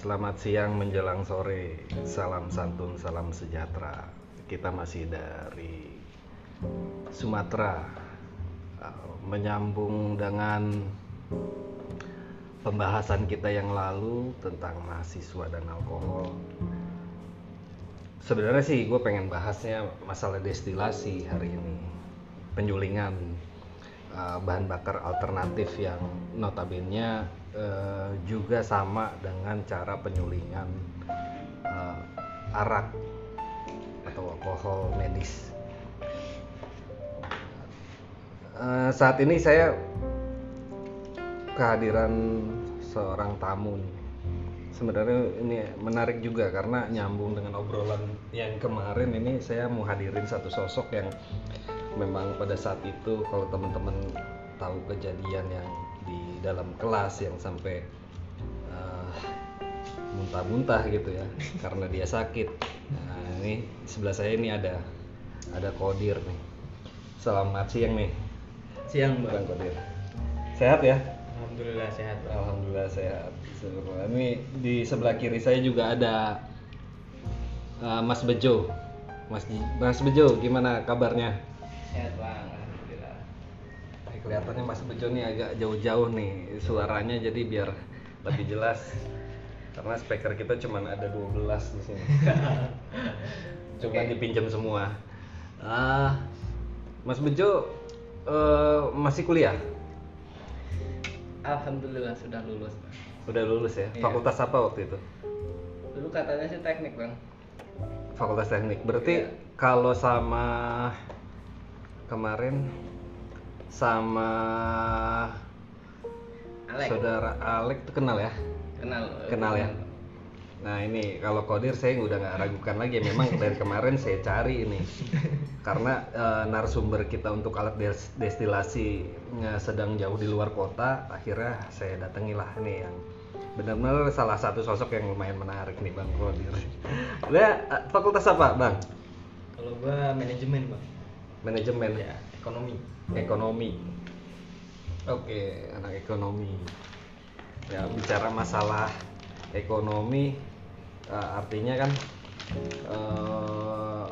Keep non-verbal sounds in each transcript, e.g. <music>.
Selamat siang menjelang sore. Salam santun, salam sejahtera. Kita masih dari Sumatera Uh, menyambung dengan pembahasan kita yang lalu tentang mahasiswa dan alkohol. Sebenarnya sih gue pengen bahasnya masalah destilasi hari ini, penyulingan uh, bahan bakar alternatif yang notabene uh, juga sama dengan cara penyulingan uh, arak atau alkohol medis. Uh, saat ini saya kehadiran seorang tamu nih. Sebenarnya ini menarik juga karena nyambung dengan obrolan yang kemarin ini saya mau hadirin satu sosok yang memang pada saat itu kalau teman-teman tahu kejadian yang di dalam kelas yang sampai uh, muntah-muntah gitu ya <laughs> karena dia sakit. Nah, ini sebelah saya ini ada ada Kodir nih. Selamat siang nih. Siang Bang bang. Kodir. Sehat ya? Alhamdulillah sehat bang. Alhamdulillah sehat. Ini di sebelah kiri saya juga ada uh, Mas Bejo. Mas Mas Bejo, gimana kabarnya? Sehat bang. Kelihatannya Mas Bejo nih agak jauh-jauh nih suaranya jadi biar lebih jelas. Karena speaker kita cuma ada 12 di sini. <laughs> Cuma Oke. dipinjam semua. Ah, Mas Bejo eh, masih kuliah? Alhamdulillah sudah lulus. Bang. Udah lulus ya? Iya. Fakultas apa waktu itu? Dulu katanya sih teknik bang. Fakultas Teknik. Berarti Iya. kalau sama kemarin sama Alek. saudara Alek tuh kenal ya? Kenal. Kenal ya? Nah ini kalau Kodir saya udah nggak ragukan lagi. Memang dari kemarin saya cari ini karena eh, narasumber kita untuk alat des- destilasi sedang jauh di luar kota. Akhirnya saya datangilah ini yang benar-benar salah satu sosok yang lumayan menarik nih Bang Kodir. Eh, fakultas apa Bang? Kalau gua manajemen bang. Manajemen Ya ekonomi. ekonomi. Oke, anak ekonomi. Ya, bicara masalah ekonomi eh, artinya kan eh,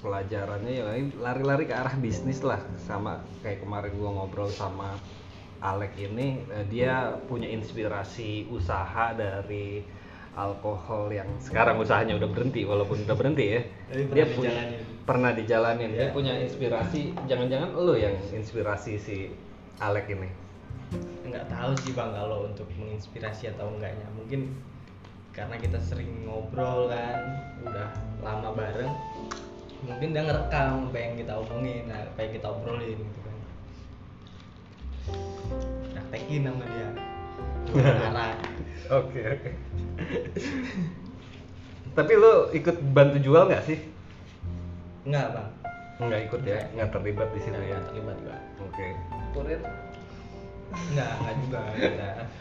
pelajarannya ya lari-lari ke arah bisnis lah sama kayak kemarin gua ngobrol sama Alek ini eh, dia punya inspirasi usaha dari alkohol yang sekarang usahanya udah berhenti walaupun udah berhenti ya Tapi pernah dia punya dijalanin. pernah dijalanin dia Ya. punya inspirasi jangan-jangan lo yang inspirasi si Alek ini Enggak tahu sih bang kalau untuk menginspirasi atau enggaknya. Mungkin karena kita sering ngobrol kan, udah lama bareng. Mungkin dia ngerekam apa yang kita omongin, nah, apa yang kita obrolin gitu kan. Praktekin sama dia. <laughs> Arah. oke oke tapi lo ikut bantu jual nggak sih Enggak bang. nggak ikut ya nggak terlibat di situ Enggak, ya terlibat juga. oke Kurir? Enggak, enggak juga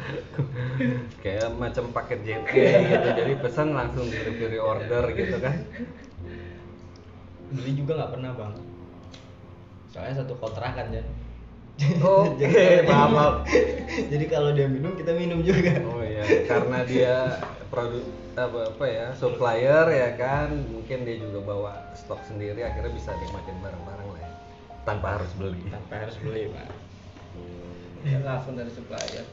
<laughs> kayak macam paket JP gitu jadi pesan langsung delivery order gitu kan Beli juga nggak pernah bang. Soalnya satu kontrakan kan. Oke, <laughs> Jadi- paham. <laughs> Jadi kalau dia minum kita minum juga. oh iya karena dia produk apa apa ya supplier ya kan. Mungkin dia juga bawa stok sendiri akhirnya bisa nikmatin bareng-bareng lah ya. Tanpa harus beli. Tanpa harus beli pak. Ya langsung dari supplier.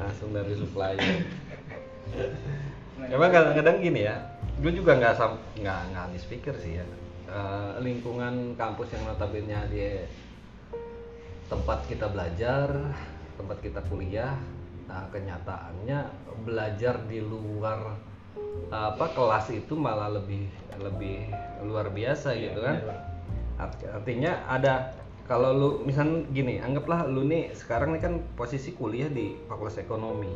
langsung dari supplier. Emang kadang-kadang gini ya gue juga nggak sam nggak nggak habis pikir sih ya. Eh, lingkungan kampus yang notabene dia tempat kita belajar tempat kita kuliah nah kenyataannya belajar di luar apa kelas itu malah lebih lebih luar biasa Iya, gitu kan. Art- artinya ada kalau lu misal gini anggaplah lu nih sekarang nih kan posisi kuliah di fakultas ekonomi.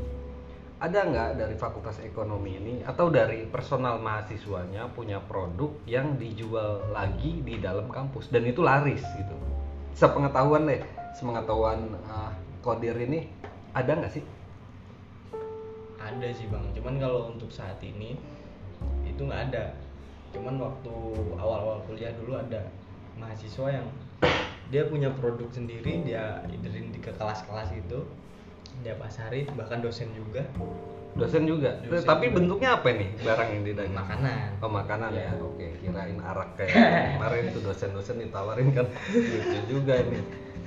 Ada nggak dari fakultas ekonomi ini atau dari personal mahasiswanya punya produk yang dijual lagi di dalam kampus dan itu laris gitu? Sepengetahuan deh sepengetahuan uh, kodir ini ada nggak sih Ada sih bang, cuman kalau untuk saat ini itu nggak ada. Cuman waktu awal-awal kuliah dulu ada mahasiswa yang dia punya produk sendiri, dia idirin di ke kelas-kelas itu, dia pasarin, bahkan dosen juga. Dosen juga. Dosen Tapi juga. bentuknya apa nih barang yang didagang? makanan Oh makanan ya. Iya. Oke, kirain arak kayak <laughs> kemarin tuh dosen-dosen ditawarin kan lucu juga nih.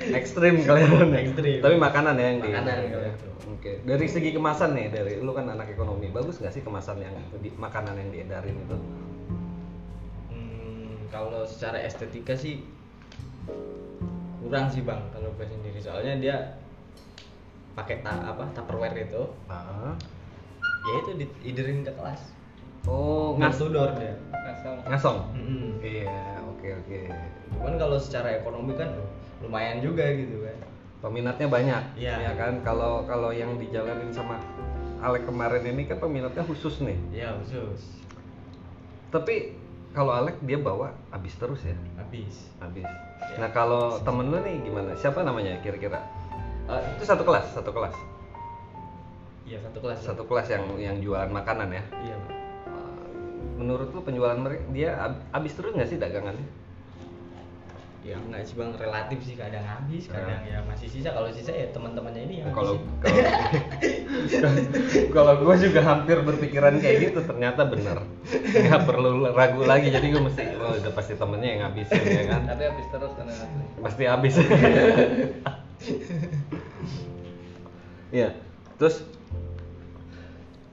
Ekstrim kalian. <laughs> Ekstrim. Tapi makanan ya yang di. Makanan, ya. kalau itu. Oke. Dari segi kemasan nih, dari lu kan anak ekonomi, bagus nggak sih kemasan yang di, makanan yang diedarin itu? Hmm, kalau secara estetika sih kurang sih bang kalau gue sendiri soalnya dia pakai ta apa tupperware itu Ah. ya itu diiderin ke kelas Oh, ngas ngas door dia ngasong. Mm-mm. Iya, oke oke. cuman kalau secara ekonomi kan lumayan juga gitu kan Peminatnya banyak. Iya. Ya kan kalau kalau yang dijalanin sama Alek kemarin ini kan peminatnya khusus nih. ya khusus Tapi kalau Alek dia bawa habis terus ya, habis habis. Ya. Nah kalau temen lu nih gimana? Siapa namanya kira-kira? Eh, itu satu kelas, satu kelas, iya satu kelas satu kelas yang yang jualan makanan ya. iya Eh, Menurut lu penjualan mereka dia habis terus nggak sih dagangannya? Ya enggak sih bang. Relatif sih kadang habis Ya. kadang ya masih sisa. Kalau sisa ya teman-temannya ini yang Kalau <laughs> kalau gue juga hampir berpikiran kayak gitu. Ternyata bener. Nggak perlu ragu lagi. Jadi gue mesti oh udah pasti temennya yang ngabisin ya kan? Tapi habis terus karena pasti habis. <laughs> Iya. Terus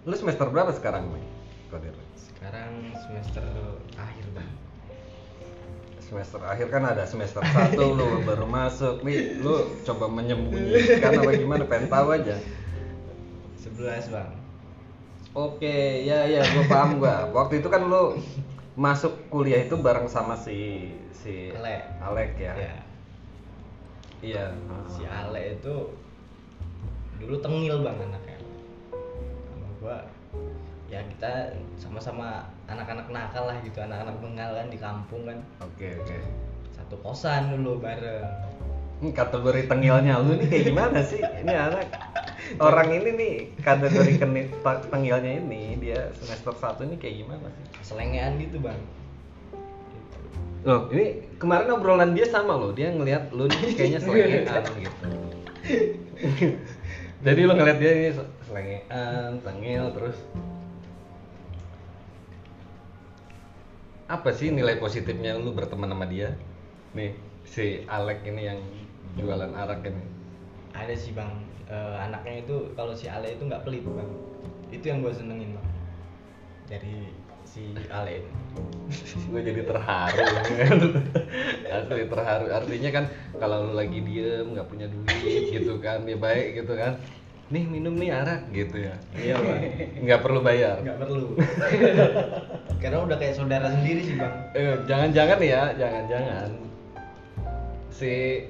lu semester berapa sekarang Mike? Kodir sekarang semester akhir bang semester akhir kan ada semester satu lu baru masuk nih lu coba menyembunyikan apa gimana pengen tahu aja 11 bang Oke, ya ya, gue paham gua. Waktu itu kan lu masuk kuliah itu bareng sama si si Alek. Alek ya. ya Iya. si Ale itu dulu tengil bang anaknya sama gua ya kita sama-sama anak-anak nakal lah gitu anak-anak bengal kan di kampung kan Oke oke. satu kosan dulu bareng Ini kategori tengilnya lu nih kayak gimana sih? Ini anak <laughs> orang ini nih kategori tengilnya ini dia semester satu ini kayak gimana sih? selengean gitu bang Loh, ini kemarin obrolan dia sama loh. Dia ngelihat lu nih kayaknya selengean <laughs> gitu. Jadi lu ngeliat dia ini se- selengean, tengil terus apa sih nilai positifnya lu berteman sama dia? Nih, si Alek ini yang jualan arak ini. ada sih bang. Eh, anaknya itu kalau si Ale itu nggak pelit bang. Itu yang gue senengin bang. Dari si Ale itu <laughs> gue jadi terharu. <laughs> Asli terharu. Artinya kan kalau lu lagi diem nggak punya duit gitu kan. Ya baik gitu kan nih minum nih arak gitu ya. Iya bang nggak perlu bayar. Nggak perlu. <laughs> Karena udah kayak saudara sendiri sih bang. Eh, jangan-jangan ya jangan-jangan. Si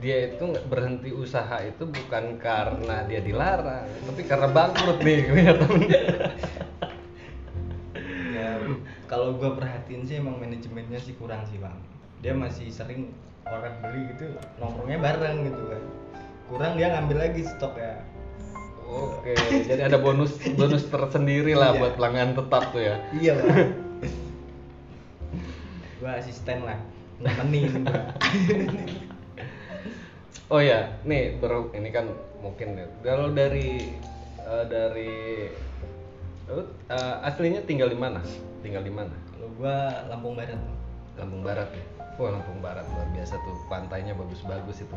dia itu nggak berhenti usaha itu bukan karena dia dilarang tapi karena bangkrut nih <laughs> ya kalau gue perhatiin sih emang manajemennya sih kurang sih bang. Dia masih sering orang beli gitu nongkrongnya bareng gitu kan kurang dia ngambil lagi stok ya oke <laughs> jadi ada bonus bonus tersendiri lah Iya. buat pelanggan tetap tuh ya iya bang <laughs> gue asisten lah nemenin gua. <laughs> Oh ya, nih baru ini kan mungkin ya. Kalau dari eh, dari lu, eh, aslinya tinggal di mana? Tinggal di mana? kalau gue Lampung Barat. Lampung Barat ya. Wah Lampung Barat luar biasa tuh pantainya bagus-bagus itu.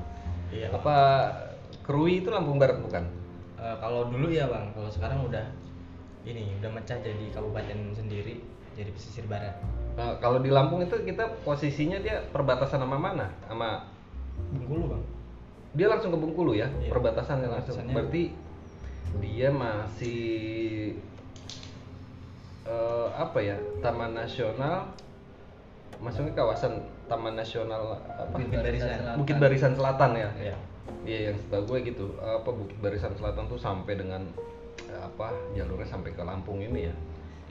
Iya, Apa Krui itu Lampung Barat bukan? Eh, kalau dulu ya bang kalau sekarang udah ini udah mecah jadi kabupaten sendiri jadi pesisir barat Nah, kalau di Lampung itu kita posisinya dia perbatasan sama mana? Sama Bengkulu bang dia langsung ke Bengkulu ya, Iya. perbatasannya langsung. Berarti dia masih eh, apa ya? Taman Nasional maksudnya kawasan Taman Nasional apa? Bukit Barisan Bukit Barisan Selatan ya. Iya. Iya yang setahu gue gitu. Apa Bukit Barisan Selatan tuh sampai dengan eh, apa jalurnya sampai ke Lampung ini ya.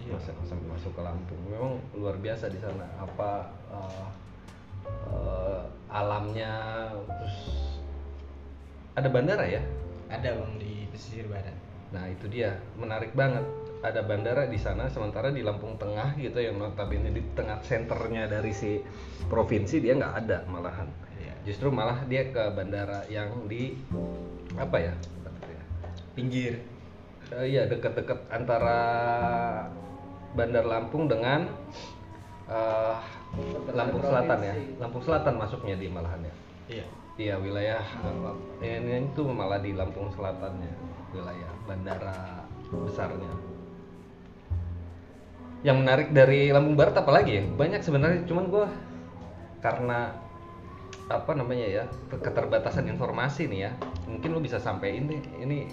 Iya. Masuk sampai masuk ke Lampung. Memang luar biasa di sana. Apa eh, eh, alamnya terus ada bandara ya? ada bang di pesisir barat Nah itu dia menarik banget. Ada bandara di sana, sementara di Lampung Tengah gitu yang notabene di tengah senternya dari si provinsi dia nggak ada malahan. Justru malah dia ke bandara yang di apa ya? pinggir Eh, iya dekat-dekat antara Bandar Lampung dengan eh, Lampung Selatan ya. Lampung Selatan masuknya di malahan ya. iya Iya wilayah eh, ini itu malah di Lampung Selatannya wilayah bandara besarnya. Yang menarik dari Lampung Barat apa lagi ya? Banyak sebenarnya, cuman gua karena apa namanya ya keterbatasan informasi nih ya, mungkin lu bisa sampein deh ini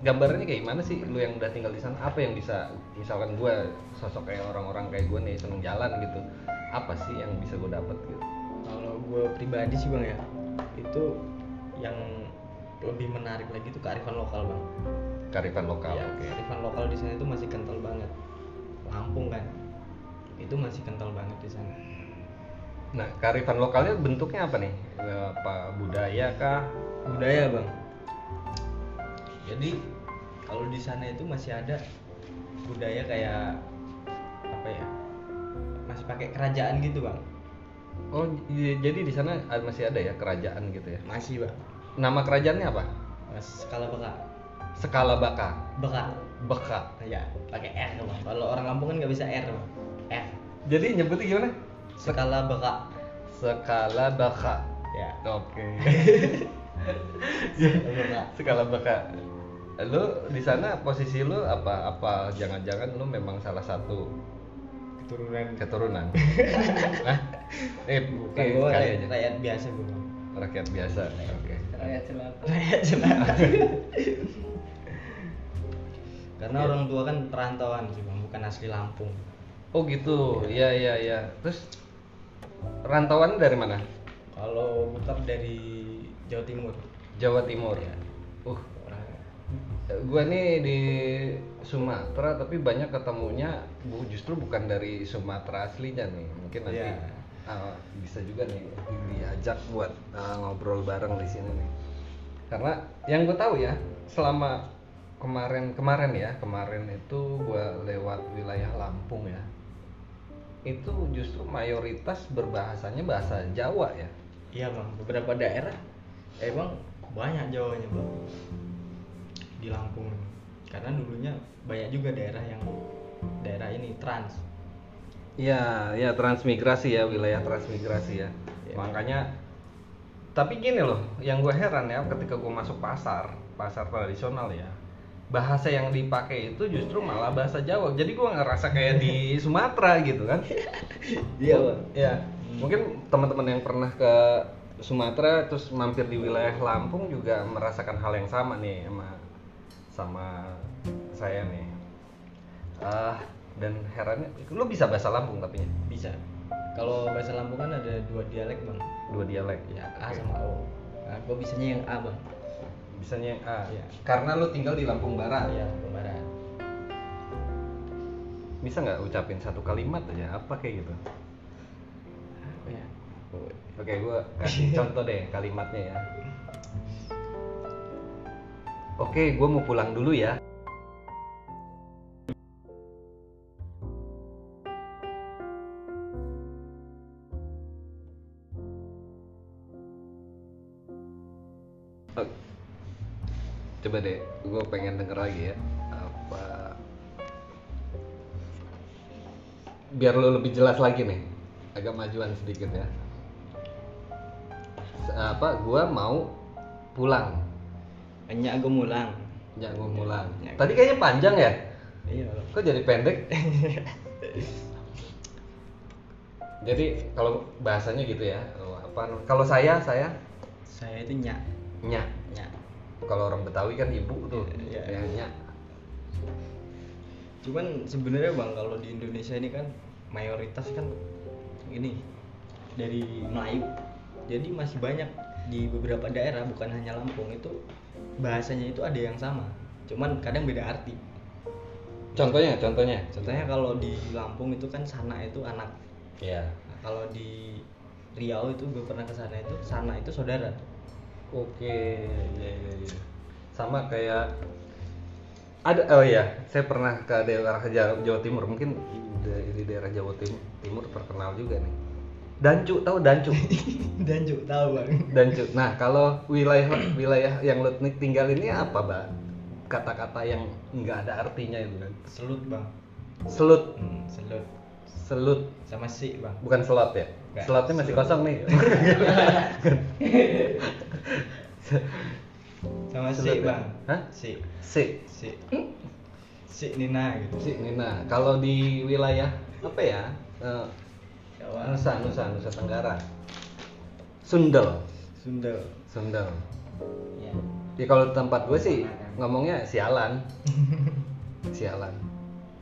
gambarnya kayak gimana sih? Lu yang udah tinggal di sana apa yang bisa misalkan gua sosok kayak orang-orang kayak gue nih seneng jalan gitu apa sih yang bisa gue dapat gitu? Kalau gue pribadi sih bang ya itu yang lebih menarik lagi itu kearifan lokal bang. Kearifan lokal Iya, oke. kearifan lokal di sana itu masih kental banget. Lampung kan itu masih kental banget di sana Nah, kearifan lokalnya bentuknya apa nih? Eh, Apa budaya kah? budaya bang jadi kalau di sana itu masih ada budaya kayak apa ya masih pakai kerajaan gitu bang Oh, i- jadi di sana masih ada ya kerajaan gitu ya. masih bang Nama kerajaannya apa? Skala beka Skala Baka. beka Beka. ya pakai R bang kalau orang Lampung kan nggak bisa R bang R Jadi nyebutnya gimana? Skala beka Skala Baka. ya Oke. beka Skala Baka. Lu di sana posisi lu apa? Apa jangan-jangan lu memang salah satu keturunan keturunan? <laughs> Hah? Eh, bukan eh, gue kali rakyat, aja. rakyat biasa gue bang Rakyat biasa. Oke. Rakyat selatan. <laughs> rakyat jelata <laughs> karena orang tua kan perantauan sih bang bukan asli Lampung Oh gitu, iya iya iya. Terus rantauan dari mana? kalau bokap dari Jawa Timur Jawa Timur. Iya. Uh, gua nih di Sumatera tapi banyak ketemunya bu justru bukan dari Sumatera aslinya nih. Mungkin nanti Iya. ah, bisa juga nih diajak buat ah, ngobrol bareng di sini nih. Karena yang gue tahu ya, selama kemarin kemarin ya, kemarin itu gua lewat wilayah Lampung ya. Itu justru mayoritas berbahasanya bahasa Jawa ya. iya bang beberapa daerah emang banyak Jawanya bang di Lampung karena dulunya banyak juga daerah yang daerah ini trans Iya, ya transmigrasi ya wilayah transmigrasi ya. Iya. Makanya tapi gini loh, yang gue heran ya ketika gue masuk pasar, pasar tradisional ya, bahasa yang dipakai itu justru malah bahasa Jawa. Jadi gue ngerasa kayak di Sumatera gitu kan. <laughs> Iya, Bang. Ya, mungkin teman-teman yang pernah ke Sumatera terus mampir di wilayah Lampung juga merasakan hal yang sama nih sama sama saya nih. Ah, dan herannya, lu bisa bahasa Lampung tapi bisa kalau bahasa Lampung kan ada dua dialek bang dua dialek ya A Oke. sama O nah gue bisanya yang A bang bisanya yang A Iya. karena lu tinggal di Lampung Barat. Iya, Lampung Barat. Bisa nggak ucapin satu kalimat aja? Apa kayak gitu? Apa ya oke gua kasih <laughs> contoh deh kalimatnya ya. Oke gua mau pulang dulu ya coba deh gue pengen denger lagi ya. Apa? Biar lo lebih jelas lagi nih. Agak majuan sedikit ya. Apa gua mau pulang. Enyak gue mulang. Ya gua pulang Ya. tadi kayaknya panjang ya? Iya. Kok jadi pendek? <laughs> Jadi kalau bahasanya gitu ya. Oh, apa? Kalau saya saya? Saya itu nyak. Nyak. Nyak kalau orang Betawi kan ibu tuh Iya. ya nyak cuman sebenarnya bang kalau di Indonesia ini kan mayoritas kan ini dari Melayu. Jadi masih banyak di beberapa daerah bukan hanya Lampung itu bahasanya itu ada yang sama. Cuman kadang beda arti. Contohnya contohnya? Contohnya kalau di Lampung itu kan sana itu anak. Ya Nah, kalau di Riau itu gue pernah ke sana itu sana itu saudara Oke, ya, ya, ya. Sama kayak ada oh ya, saya pernah ke daerah Jawa, Jawa Timur, mungkin di, daerah Jawa Timur, Timur terkenal juga nih. Dancu, tahu Dancu? <laughs> dan juga tahu bang Dancu. Nah, kalau wilayah wilayah yang lu tinggal ini apa, Mbak? kata-kata yang nggak ada artinya itu kan selut bang selut hmm, selut selut sama si bang bukan slot ya slotnya masih kosong nih. <laughs> Sama si bang. Hah? si. Si. Si. Si Nina gitu. Si Nina. Kalau di wilayah apa ya? Eh, Jawa. Nusa Nusa Nusa Tenggara. Sundel. Sunda Sundel. Ya ya kalau tempat gue sih ngomongnya sialan. <laughs> Sialan.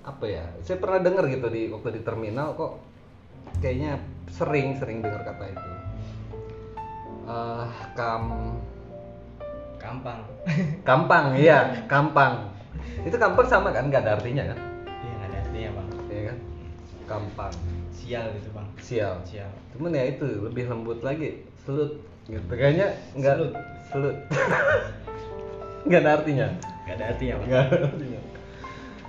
Apa ya? Saya pernah dengar gitu di waktu di terminal kok kayaknya sering sering dengar kata itu. Eh, kam kampang. kampang iya <laughs> kampang. Itu kampang sama kan? Nggak ada artinya kan? Iya nggak ada artinya bang. Iya kan? Kampang. Sial gitu bang. Sial. Sial. Cuman ya itu lebih lembut lagi selut. Gitu. Kayaknya nggak Selut. selut. <laughs> Nggak ada artinya. Nggak ada artinya bang. Nggak ada artinya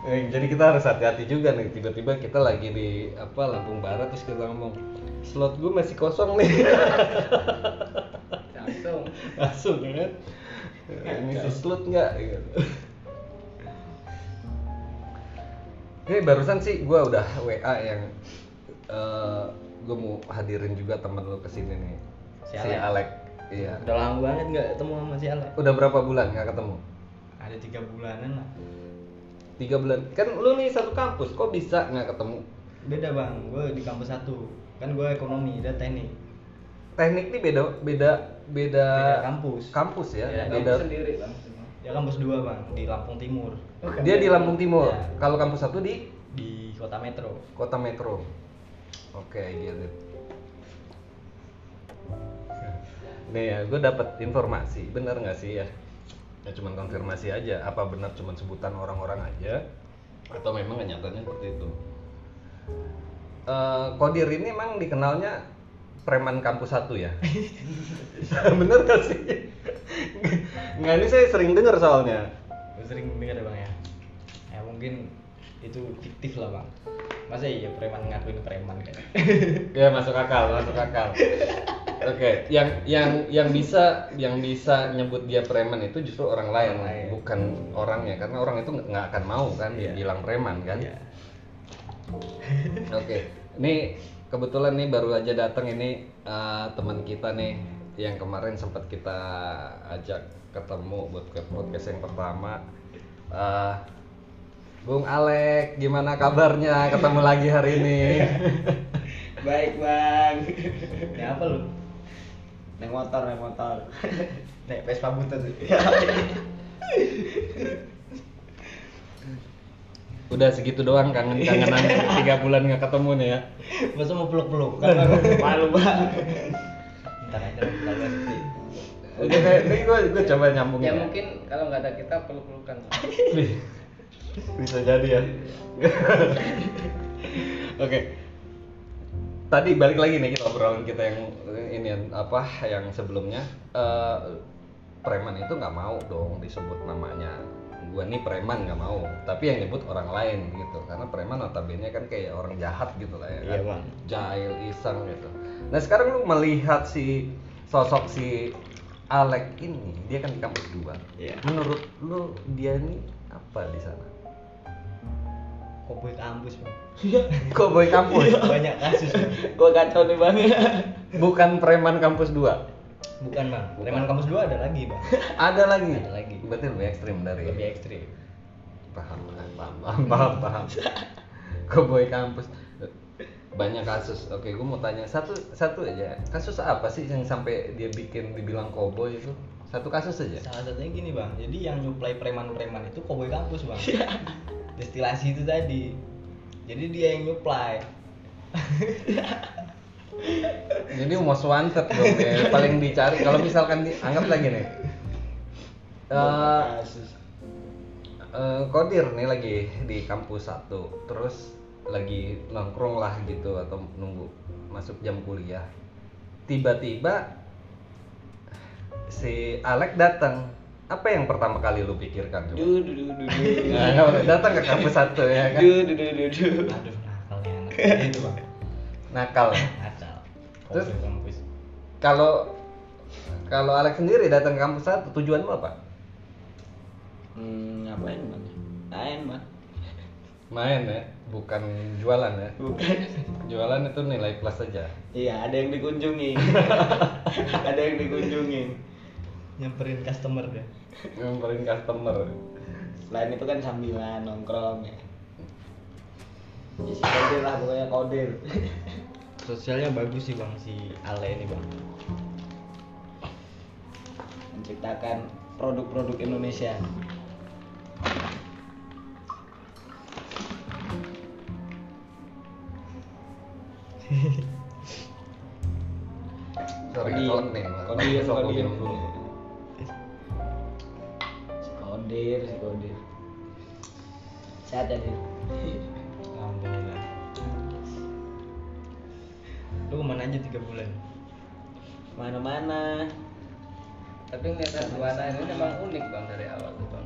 jadi kita harus hati-hati juga nih tiba-tiba kita lagi di apa Lampung Barat terus kita ngomong slot gue masih kosong nih. Langsung. <laughs> Langsung ya kan? Ini slot nggak gitu. Ini barusan sih gue udah WA yang gue mau hadirin juga temen lu ke sini nih. Si si Alek. Alek iya. Udah lama banget nggak ketemu sama si Ale udah berapa bulan nggak ketemu? Ada tiga bulanan lah tiga bulan. Kan lu nih satu kampus kok bisa nggak ketemu? Beda bang. Gue di kampus satu. Kan gue ekonomi dia teknik. Teknik nih beda beda beda, Beda kampus. kampus ya Beda. beda sendiri bang dia kampus dua bang. Di Lampung Timur. Dia di Lampung Timur. Ya. kalau kampus satu di? Di kota metro. Kota metro. Oke gitu nih ya gue dapat informasi. Bener nggak sih ya ya cuman konfirmasi aja apa benar cuman sebutan orang-orang aja atau memang kenyataannya seperti itu? Eh, Kodir ini emang dikenalnya preman kampus satu ya? <laughs> Bener gak sih? Nggak ini saya sering dengar soalnya. Sering dengar ya bang ya. Ya mungkin itu fiktif lah bang. Masa iya preman ngakuin preman kan <laughs> ya masuk akal masuk akal <laughs> oke yang yang yang bisa yang bisa nyebut dia preman itu justru orang lain Orang lain. bukan orangnya karena orang itu nggak akan mau kan Iya. dibilang preman kan Iya. <laughs> oke ini kebetulan nih baru aja datang ini eh, teman kita nih yang kemarin sempat kita ajak ketemu buat ke podcast yang pertama Eh, Bung Alek gimana kabarnya ketemu lagi hari ini <laughs> baik bang ini apa lu naik motor naik motor. <laughs> Naik Vespa butut tuh. Udah segitu doang kangen-kangenan. Tiga bulan nggak ketemu nih ya. masa mau peluk peluk kan malu bang ntar aja kita lihat sih Oke, ini gue gue coba nyambung ya mungkin kalau nggak ada kita peluk pelukan Bisa jadi ya. <laughs> Oke. Tadi balik lagi nih kita obrolan kita yang ini apa yang sebelumnya Eh, preman itu nggak mau dong disebut namanya. Gua nih preman nggak mau, tapi yang nyebut orang lain gitu. Karena preman notabene kan kayak orang jahat gitu lah ya kan. Iya, Bang. Jahil, iseng gitu. Nah sekarang lu melihat si sosok si Alek ini, dia kan di kampus 2 Iya. Menurut lu dia ini apa di sana? Koboy kampus bang Kok boy kampus? banyak kasus bang gua kacau nih bang Bukan preman kampus 2 bukan bang preman kampus dua ada lagi bang Ada lagi? Ada lagi. Berarti lebih ekstrim dari lebih ekstrim Paham, paham, paham, paham, paham. Cowboy kampus banyak kasus. Oke, gue mau tanya satu satu aja. Kasus apa sih yang sampai dia bikin dibilang cowboy itu? Satu kasus aja. salah satunya gini bang jadi yang nyuplai preman-preman itu koboy kampus bang destilasi itu tadi jadi dia yang nyuplai Jadi most wanted dong ya. Paling dicari kalau misalkan di, anggap lagi nih. Kasus eh, Kodir nih lagi di kampus satu, terus lagi nongkrong lah gitu atau nunggu masuk jam kuliah. Tiba-tiba si Alek datang. Apa yang pertama kali lu pikirkan? coba? du du du du du <laughs> Nah, datang ke kampus satu ya kan? du du du du du aduh nakalnya anak itu bang Nakal. nakal Terus? Kalau kalau Alek sendiri datang ke kampus satu, tujuanmu apa? Hmm, ngapain bang? Main bang. Main ya, bukan jualan ya. Bukan. Jualan itu nilai plus aja. Iya, ada yang dikunjungi. <laughs> ada yang dikunjungi. Nyamperin customer deh Ngemperin customer. Selain itu kan sambilan nongkrong ya. Ya, si kodir lah pokoknya kodir. sosialnya bagus sih bang si Ale ini bang Menciptakan produk-produk Indonesia. Sorry, nih. Kodir, Sok kodir. Si kodir. Sehat ya, Dir? alhamdulillah lu ke mana aja tiga bulan Mana-mana. Tapi ngeliat Duana ini memang unik bang dari awal tuh bang.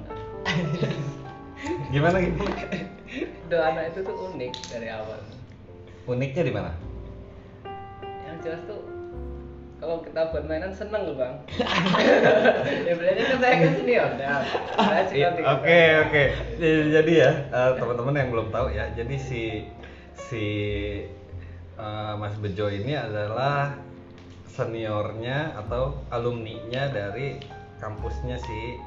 <laughs> Gimana gimana? Duana itu tuh unik dari awal. Uniknya di mana? Yang jelas tuh kalau kita buat mainan seneng loh bang. <laughs> ya bilangnya kan saya kan senior. Nah, Iya, Oke oke. Jadi- ya eh, teman-teman yang belum tahu ya, jadi si si eh, Mas Bejo ini adalah seniornya atau alumninya dari kampusnya si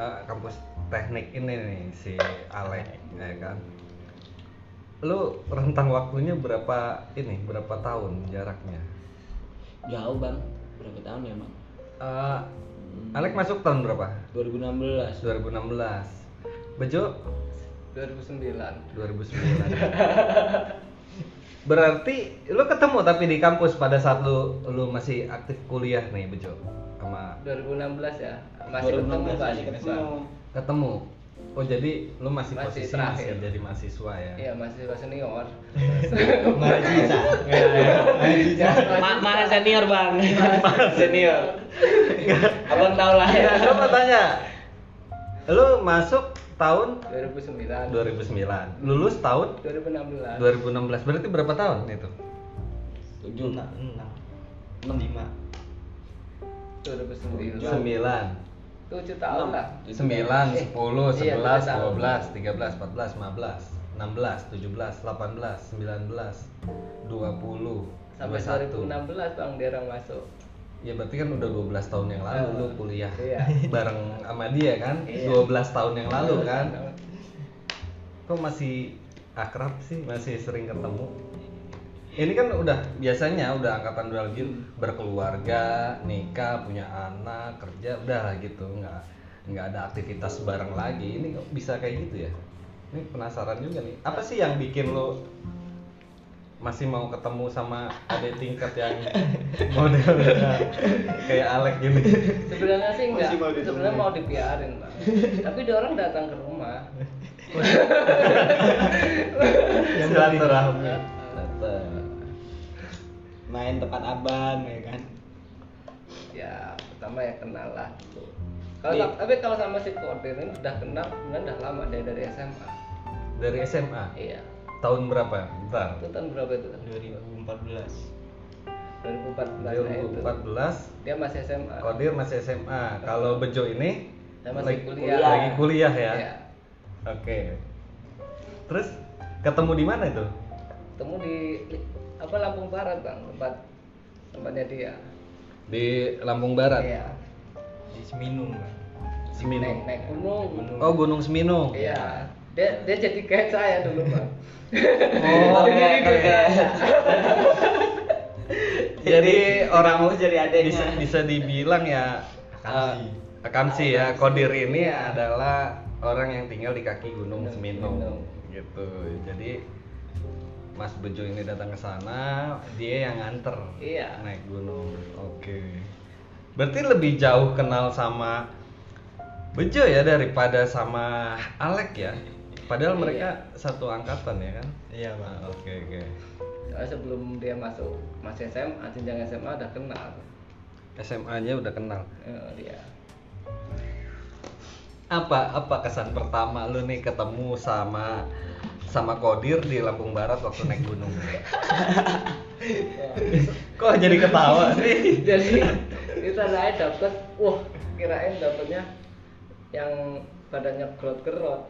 eh, kampus teknik ini nih si Alek ya kan. Lu rentang waktunya berapa ini? Berapa tahun jaraknya? Jauh, Bang. Berapa tahun ya, Bang? Eh, Alek masuk tahun berapa? 2016. 2016. Bejo 2009. 2009. Berarti lu ketemu tapi di kampus pada saat lu lu masih aktif kuliah nih Bejo sama 2016 ya. Masih ketemu 2016 Pak masih di ketemu. ketemu. Oh jadi lu masih, Masih posisi terakhir. masih jadi mahasiswa ya? Iya masih senior. <laughs> mahasiswa Ma mahal senior, Bang. Mahal senior. Abang tahu lah ya. Lu mau tanya. Lu masuk tahun 2009. 2009. Lulus tahun 2016. 2016. Berarti berapa tahun itu? Tujuh. enam enam lima 2009. 9. 7 tahun lah. 9, 10, 11, Iya, 12, tujuh tahun. 13, 14, 15, 16, 17, 18, 19, 20, Sampai 21. 2016 Bang dia orang masuk. Ya berarti kan udah 12 tahun yang lalu Eh, lu kuliah iya. <laughs> bareng sama dia kan? Iya. 12 tahun yang lalu kan? Iya. Kok masih akrab sih? Masih sering ketemu? Ini kan udah biasanya udah angkatan dua lagi berkeluarga, nikah, punya anak, kerja, udah lah gitu, nggak nggak ada aktivitas bareng lagi. Ini kok bisa kayak gitu ya? Ini penasaran juga nih. Apa sih yang bikin lo masih mau ketemu sama adik tingkat yang <laughs> modelnya kayak Alek gini? Sebenarnya sih enggak. Mau. Sebenarnya mau dipiarin, Bang. <laughs> Tapi dia orang datang ke rumah. Silaturahmi. Main tempat abang ya kan. Ya, pertama ya kenal lah gitu. Kalau sa- tapi kalau sama si Kodir ini udah kenal, sebenarnya udah lama dari dari SMA. Dari SMA. Iya. Tahun berapa? Bentar. Itu tahun berapa itu? 2014 2014 nah itu. 2014 Dia masih SMA. Kodir masih SMA. Kalau Bejo ini masih lagi kuliah. Lagi kuliah ya. Iya. Oke. Terus ketemu di mana itu? Ketemu di apa Lampung Barat, Bang, tempat tempatnya dia. Di Lampung Barat. Iya. di Seminung bang Naik, Seminung. naik gunung. Gunung. Oh, Gunung Seminung. Iya. Dia dia jadi guide saya dulu, Bang. <laughs> Oh, Oke, oke. <laughs> Jadi orang jadi adeknya. bisa bisa dibilang ya Akamsi. eh, Akamsi ya. Kodir ini adalah orang yang tinggal di kaki Gunung Gunung Seminung. Seminung. Gitu. Jadi Mas Bejo ini datang ke sana, dia yang nganter Iya. naik gunung. Oke. Berarti lebih jauh kenal sama Bejo ya daripada sama Alek ya. Padahal Iya. mereka satu angkatan ya kan? iya bang Ah, Oke oke. Soalnya sebelum dia masuk masih SMA, jenjang SMA udah kenal. SMA-nya udah kenal. Eh, dia. Apa apa kesan pertama lu nih ketemu sama sama Kodir di Lampung Barat waktu naik gunung? <laughs> Kok jadi ketawa <laughs> sih? Jadi kita naik dapat, wah kirain dapatnya yang badannya gerot-gerot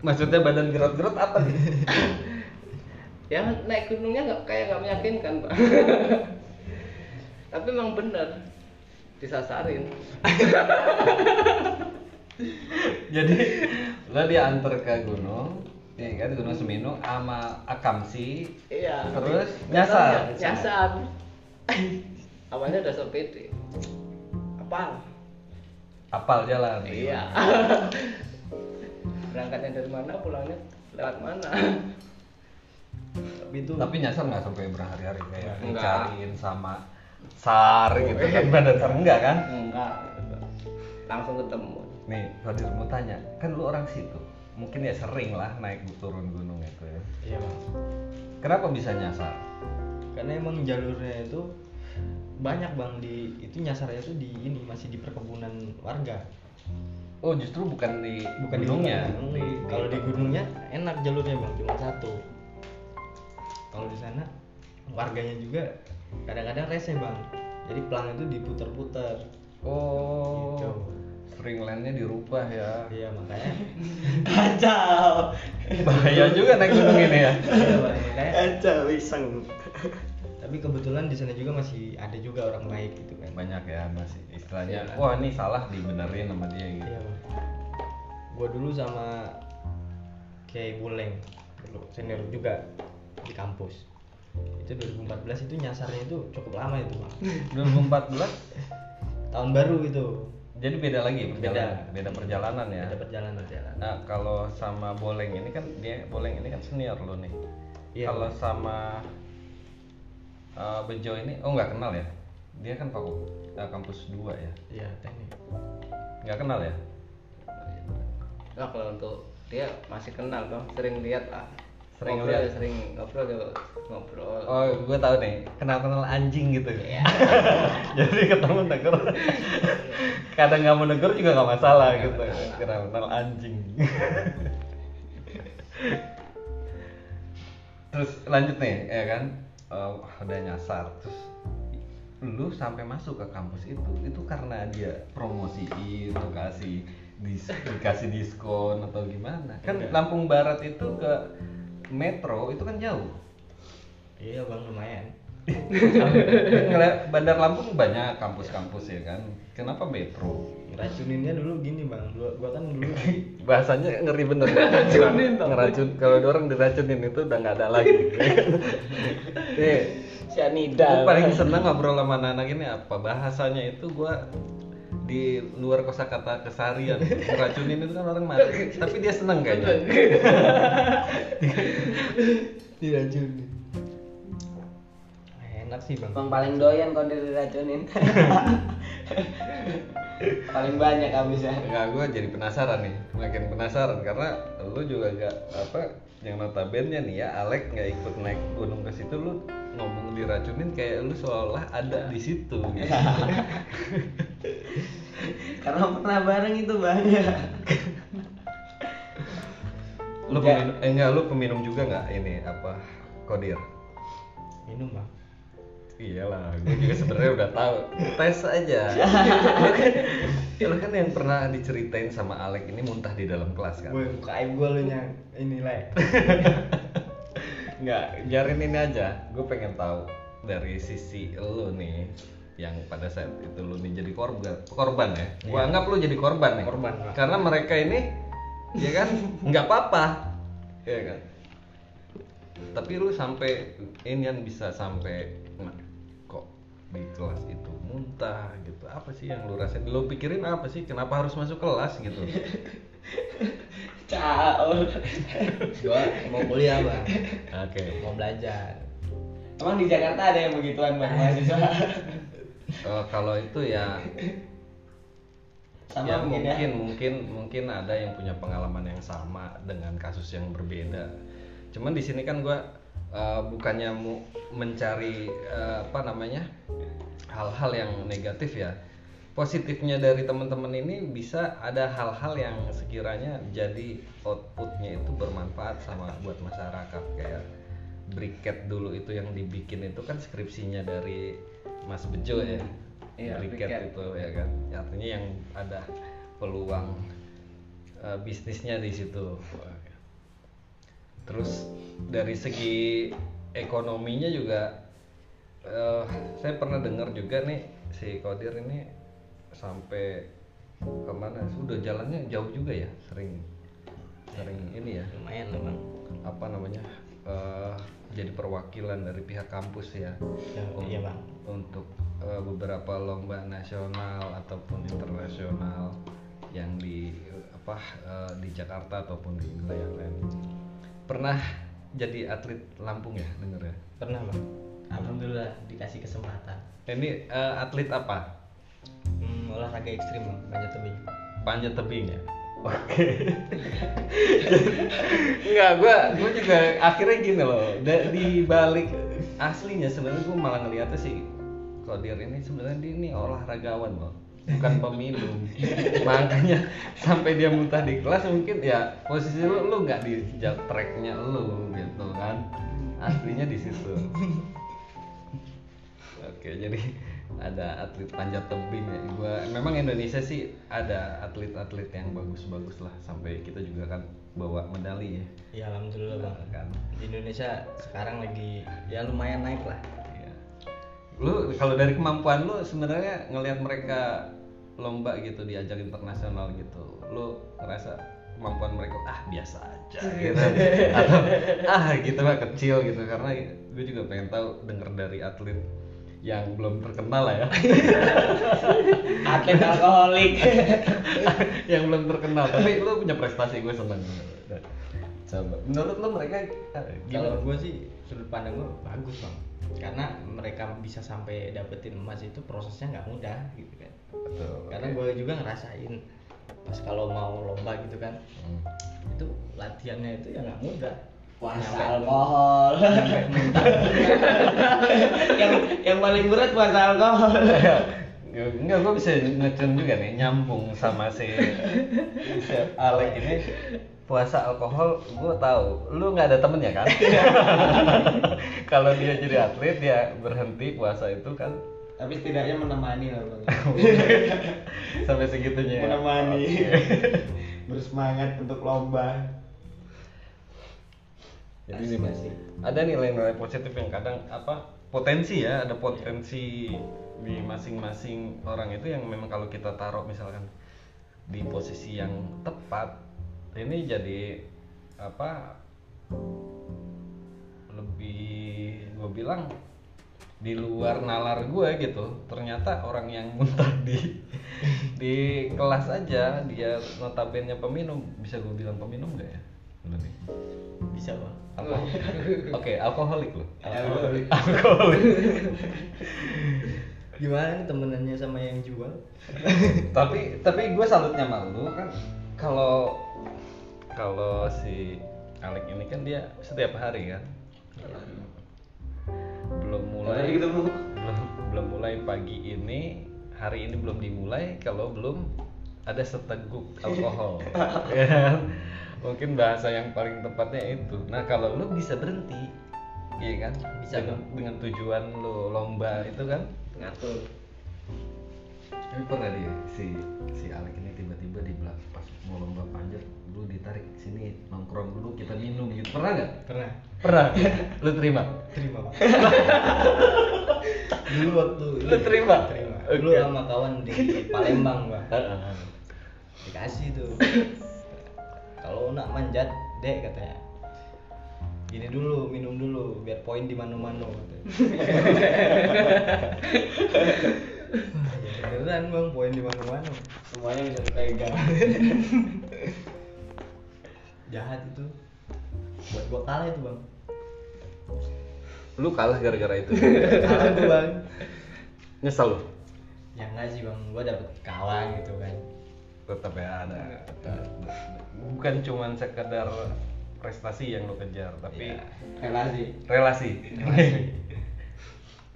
maksudnya badan gerot-gerot apa nih <laughs> ya naik gunungnya nggak kayak nggak meyakinkan pak tapi emang bener disasarin jadi lo diantar ke gunung ya kan gunung Seminu sama Akamsi iya. Terus nyasar? ya, nyasar <coughs> awalnya udah pede apal. Apal jalan. Iya. <laughs> Berangkatnya dari mana pulangnya lewat mana? Tapi itu tapi nyasar nggak sampai berhari-hari kayak dicariin sama sar gitu kan. Badan sar enggak kan? Enggak. Langsung ketemu. Nih Kodir mau tanya kan lu orang situ mungkin ya sering lah naik turun gunung itu ya. Iya bang kenapa bisa nyasar? Karena emang jalurnya itu banyak bang. Di itu nyasarnya tuh di ini masih di perkebunan warga. Oh justru bukan di bukan gunungnya. di gunung. kalau di gunungnya enak jalurnya bang. Cuma satu. Kalau di sana warganya juga kadang-kadang rese bang. Jadi pelang itu diputer-puter. Oh. Gitu. String line-nya dirubah ya iya makanya <laughs> kacau bahaya juga naik gunung ini ya Iya. Makanya- Kacau iseng. tapi kebetulan di sana juga masih ada juga orang baik gitu kan banyak ya masih istilahnya Iya. wah ini salah dibenerin sama dia gitu Iya. Gua dulu sama Kiai Buleng, dulu senior juga di kampus. Itu 2014 itu nyasarnya itu cukup lama itu bang. <laughs> 2014 Tahun baru gitu. Jadi beda lagi perjalanan Beda. beda perjalanan ya Ada perjalanan perjalanan. nah kalau sama boleng ini kan dia boleng ini kan senior lo nih Iya. kalau sama uh, bejo ini oh nggak kenal ya dia kan fakultas uh, kampus 2 ya Iya teknik. nggak kenal ya nah kalau untuk dia masih kenal dong sering lihat lah Sering ngobrol. ya, sering ngobrol ya ngobrol. Oh gue tahu nih kenal kenal anjing gitu. <laughs> Jadi ketemu negur. Kadang nggak mau negur juga nggak masalah gitu. kenal kenal anjing. <laughs> Terus lanjut nih ya kan? Eh, udah nyasar. Terus lu sampai masuk ke kampus itu itu karena dia promosiin atau kasih dis dikasih diskon atau gimana? Kan Enggak. Lampung Barat itu ke metro itu kan jauh. Iya bang lumayan. <laughs> Bandar Lampung banyak kampus-kampus ya kan? Kenapa metro? Ngeracuninnya dulu gini bang. Gua, gua kan dulu <laughs> bahasanya ngeri bener. Ngeracunin <laughs> ngeracun. Kalau orang diracunin itu udah nggak ada lagi. Eh Cyanida. gue paling seneng ngobrol sama anak-anak ini apa? Bahasanya itu gua di luar kosakata kesarian ngeracunin itu kan orang mati tapi dia seneng kayaknya <laughs> diracunin. Enak sih bang. Bang paling doyan kalau diracunin. <laughs> paling banyak habisnya. Enggak, gue jadi penasaran nih, makin penasaran karena lu juga gak apa yang notabene nih ya Alek nggak ikut naik gunung ke situ lu ngomong diracunin kayak lu seolah ada di situ gitu. <laughs> Karena pernah bareng itu banyak. lu Enggak. peminum, eh, enggak lu peminum juga nggak ini apa kodir? Minum bang. Iyalah, gue juga sebenarnya udah tahu. Tes aja. lu, <laughs> kan, lu kan yang pernah diceritain sama Alek ini muntah di dalam kelas kan? Gue buka aib gue lu nyang ini lah. Nggak, biarin ini aja. Gue pengen tahu dari sisi lu nih yang pada saat itu lu nih jadi korban, korban ya. Gua Iya. anggap lu jadi korban nih. Korban, Pak. Karena mereka ini ya kan nggak apa-apa. Ya kan. Tapi lu sampai ini kan bisa sampai nah, kok di kelas itu muntah gitu. Apa sih yang lu rasain? Lu pikirin apa sih? Kenapa harus masuk kelas gitu? <laughs> Caul. Gua mau kuliah bang. Oke. Mau belajar. Emang di Jakarta ada yang begituan bang mahasiswa? <laughs> Oh, kalau itu ya Sama ya mungkin ya. mungkin mungkin mungkin ada yang punya pengalaman yang sama dengan kasus yang berbeda. Cuman di sini kan gua eh, bukannya mau mencari eh, apa namanya hal-hal yang negatif ya. Positifnya dari teman-teman ini bisa ada hal-hal yang sekiranya jadi outputnya itu bermanfaat sama buat masyarakat. Kayak briket dulu itu yang dibikin itu kan skripsinya dari Mas Bejo ya Iya, briket. itu ya kan? Artinya yang ada peluang eh, bisnisnya di situ. Terus dari segi ekonominya juga eh, saya pernah dengar juga nih si Kodir ini sampai ke mana? Sudah jalannya jauh juga ya sering sering ini ya. Lumayan bang apa namanya? Eh, jadi perwakilan dari pihak kampus ya. Ya, Un- iya, Bang. untuk eh, beberapa lomba nasional ataupun internasional yang di apa eh, di Jakarta ataupun di wilayah lain. Pernah jadi atlet Lampung ya denger ya? Pernah bang alhamdulillah dikasih kesempatan. Ini eh, atlet apa? Hmm, olahraga ekstrim bang banyak tebing. Panjat tebing ya oke <laughs> Enggak, gua gua juga akhirnya gini loh. da- di balik aslinya sebenarnya gua malah ngeliatnya sih Kodir ini sebenarnya dia ini olahragawan loh. Bukan <laughs> pemilu. Makanya sampai dia muntah di kelas mungkin ya posisi lu lu nggak di tracknya lu gitu kan. Aslinya di situ. <laughs> Oke, jadi ada atlet panjat tebing ya. Gua memang Indonesia sih ada atlet-atlet yang bagus-bagus lah sampai kita juga kan bawa medali ya. ya alhamdulillah bang Kan. di Indonesia sekarang lagi ya lumayan naik lah Iya. Lu kalau dari kemampuan lu sebenarnya ngelihat mereka lomba gitu di ajang internasional gitu, lu ngerasa kemampuan mereka ah biasa aja gitu atau ah gitu mah kecil gitu karena gue juga pengen tahu denger dari atlet yang belum terkenal lah ya. <laughs> Atlet alkoholik. <laughs> yang belum terkenal. Tapi lu punya prestasi gue seneng coba menurut lu mereka eh, kalau gimana gue sih sudut pandang gue bagus bang. Karena mereka bisa sampai dapetin emas itu prosesnya nggak mudah gitu kan. Betul, karena gue juga ngerasain pas kalau mau lomba gitu kan. Hmm. itu latihannya itu ya nggak mudah Puasa alkohol. <laughs> yang yang paling berat puasa alkohol. Ya, Enggak, gue bisa ngecun juga nih nyambung sama si, si Alek ini puasa alkohol gue tahu lu nggak ada temennya kan <laughs> kalau dia jadi atlet dia berhenti puasa itu kan Tapi setidaknya menemani lah <laughs> sampai segitunya ya. menemani. Bersemangat untuk lomba. Jadi Asik, ini asik. ada nilai-nilai positif yang kadang apa potensi ya ada potensi di masing-masing orang itu yang memang kalau kita taruh misalkan di posisi yang tepat ini jadi apa lebih gue bilang di luar nalar gue gitu ternyata orang yang muntah di di kelas aja dia notabene peminum bisa gue bilang peminum gak ya Bener nih. bisa bang Alkohol. <laughs> Oke, alkoholik lo. Alkoholik. Alkoholik. <laughs> gimana nih temenannya sama yang jual <laughs> tapi tapi gue salutnya malu kan kalau kalau si Alek ini kan dia setiap hari kan. Belum mulai ketemu. belum belum mulai pagi ini hari ini belum dimulai kalau belum ada seteguk alkohol ya kan? Mungkin bahasa yang paling tepatnya itu. Nah kalau lu bisa berhenti iya kan? Bisa, dengan, dengan tujuan lu lomba itu kan? Ngatur. Tapi pernah dia si si Alek ini tiba-tiba di belakang pas mau lomba panjat lu ditarik sini nongkrong dulu kita minum gitu. Pernah nggak? Pernah. Pernah. Lu terima? Terima <laughs> dulu waktu Lu terima? terima. Oke. dulu sama kawan di Palembang bang. <laughs> Dikasih tuh <laughs> kalau nak manjat dek katanya. Gini dulu minum dulu biar poin di. Wah, ya <laughs> beneran bang poin di mano-mano Semuanya bisa dipegang. <laughs> jahat itu. Buat gua kalah itu bang. Lu kalah gara-gara itu. Kalah gua bang. Nyesel lu? Ya enggak sih bang. Gua dapet kawan gitu kan tetap ya ada. Bukan cuman sekedar prestasi yang lu kejar tapi Iya. Relasi. relasi. <laughs>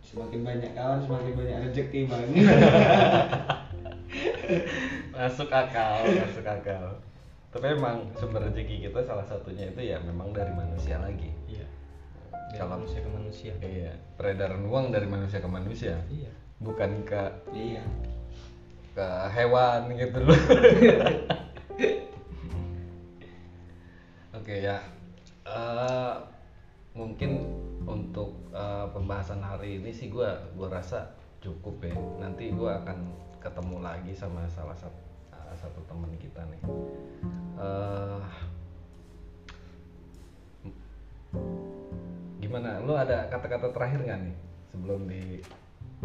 Semakin banyak kawan, semakin banyak rezeki bang. <laughs> masuk akal masuk akal. Tapi emang sumber rezeki kita salah satunya itu ya memang dari manusia lagi. Iya. Dari Kalau- manusia ke manusia. Iya peredaran uang dari manusia ke manusia. Iya. Bukan ke iya. Ke hewan gitu loh. <laughs> Ya. Eh, mungkin untuk eh, pembahasan hari ini sih gua gua rasa cukup ya. Nanti gua akan ketemu lagi sama salah satu satu teman kita nih. Eh, gimana? Lu ada kata-kata terakhir nggak nih sebelum di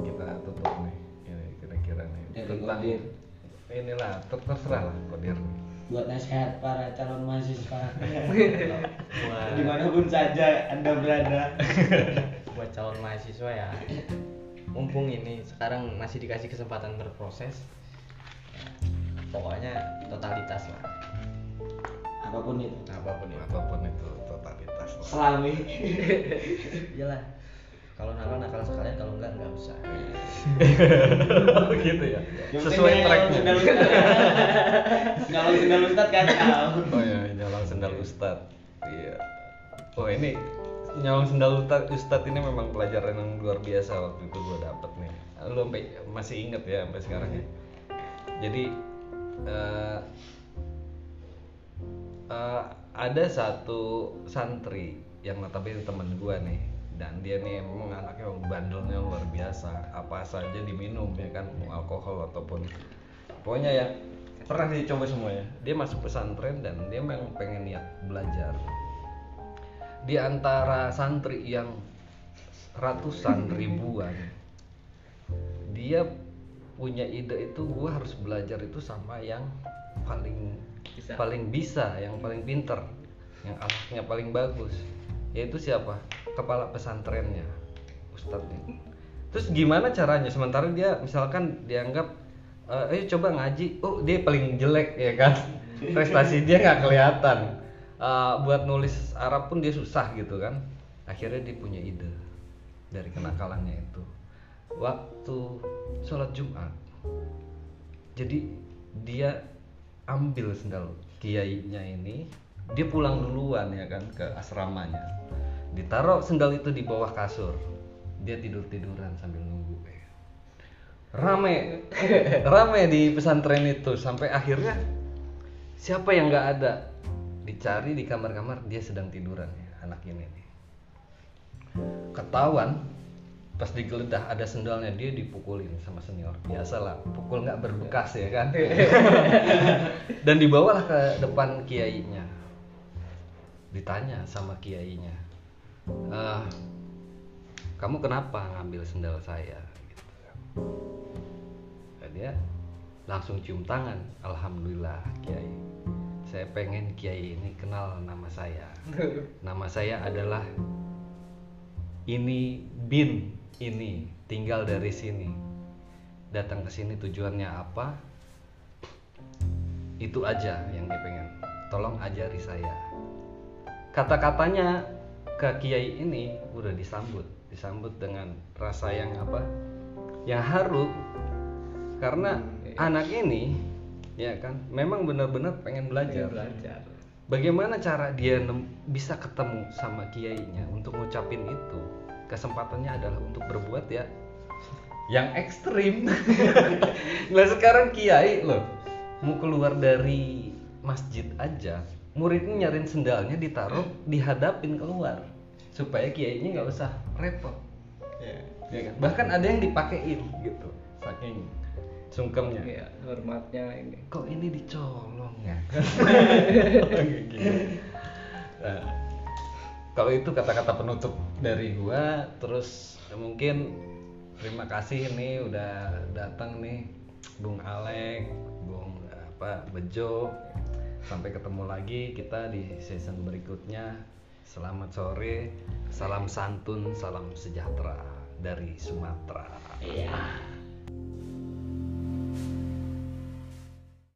kita tutup nih ini kira-kira nih. Dari tentang Kodir. inilah ter- terserah lah kodir. Buat nasihat para calon mahasiswa. <laughs> Di mana pun saja anda berada. <laughs> Buat calon mahasiswa ya. Mumpung ini sekarang masih dikasih kesempatan berproses pokoknya totalitas lah. Apa pun itu. Apa pun itu. Apa pun itu totalitas lah. selami. <laughs> Iyalah kalau nakal nakal sekalian kalau enggak enggak usah <laughs> gitu ya. Sesuai tracknya. nyolong sendal ustad. kacau oh ya nyolong sendal ustad. Iya. Oh ini nyolong sendal ustad ustad ini memang pelajaran yang luar biasa waktu itu gue dapet nih. Lu sampai masih inget ya sampai sekarang ya. Jadi eh, eh, ada satu santri yang notabene teman gua nih dan dia nih emang anaknya emang bandelnya luar biasa. Apa saja diminum ya kan? Mau alkohol ataupun pokoknya ya pernah dicoba semuanya. Dia masuk pesantren dan dia memang pengen niat belajar. Di antara santri yang ratusan <laughs> ribuan dia punya ide itu gua harus belajar itu sama yang paling Bisa. paling bisa yang paling pinter yang akhlaknya paling bagus. Yaitu siapa kepala pesantrennya ustadznya terus gimana caranya? Sementara dia misalkan dianggap eh ayo coba ngaji. Oh dia paling jelek ya kan? <laughs> Prestasi dia nggak kelihatan. Eh, buat nulis Arab pun dia susah gitu kan? Akhirnya dia punya ide dari kenakalannya itu. Waktu sholat Jumat jadi dia ambil sendal kiainya ini dia pulang duluan ya kan ke asramanya ditaruh sendal itu di bawah kasur. Dia tidur tiduran sambil nunggu ya. rame. <laughs> Rame di pesantren itu sampai akhirnya siapa yang nggak ada? Dicari di kamar-kamar dia sedang tiduran ya anak ini. Nih ketahuan pas digeledah ada sendalnya dia dipukulin sama senior. Biasalah pukul nggak berbekas ya kan? <laughs> Dan dibawalah ke depan kiainya. Ditanya sama kiainya "Eh, kamu kenapa ngambil sendal saya? Gitu. Nah, dia langsung cium tangan. Alhamdulillah kiai. Saya pengen kiai ini kenal nama saya. <laughs> Nama saya adalah ini bin ini tinggal dari sini. Datang ke sini tujuannya apa? Itu aja yang dia pengen. Tolong ajari saya. Kata-katanya ke kiai ini udah disambut disambut dengan rasa yang apa? Yang haru. Karena anak ini ya kan memang benar-benar pengen belajar. Belajar. Bagaimana cara dia bisa ketemu sama kiainya untuk ngucapin itu? Kesempatannya adalah untuk berbuat ya yang ekstrim. <laughs> nah sekarang kiai loh mau keluar dari masjid aja, muridnya nyariin sendalnya ditaruh, dihadapin keluar supaya kiainya nggak usah repot. Ya kan? Bahkan ada yang dipakein gitu, saking sungkemnya ya hormatnya ini kok ini dicolong ya. <laughs> Nah, kalau itu kata-kata penutup dari gua terus mungkin terima kasih nih udah datang nih Bung Alek Bung apa Bejo sampai ketemu lagi kita di season berikutnya selamat sore salam santun salam sejahtera dari Sumatera. Iya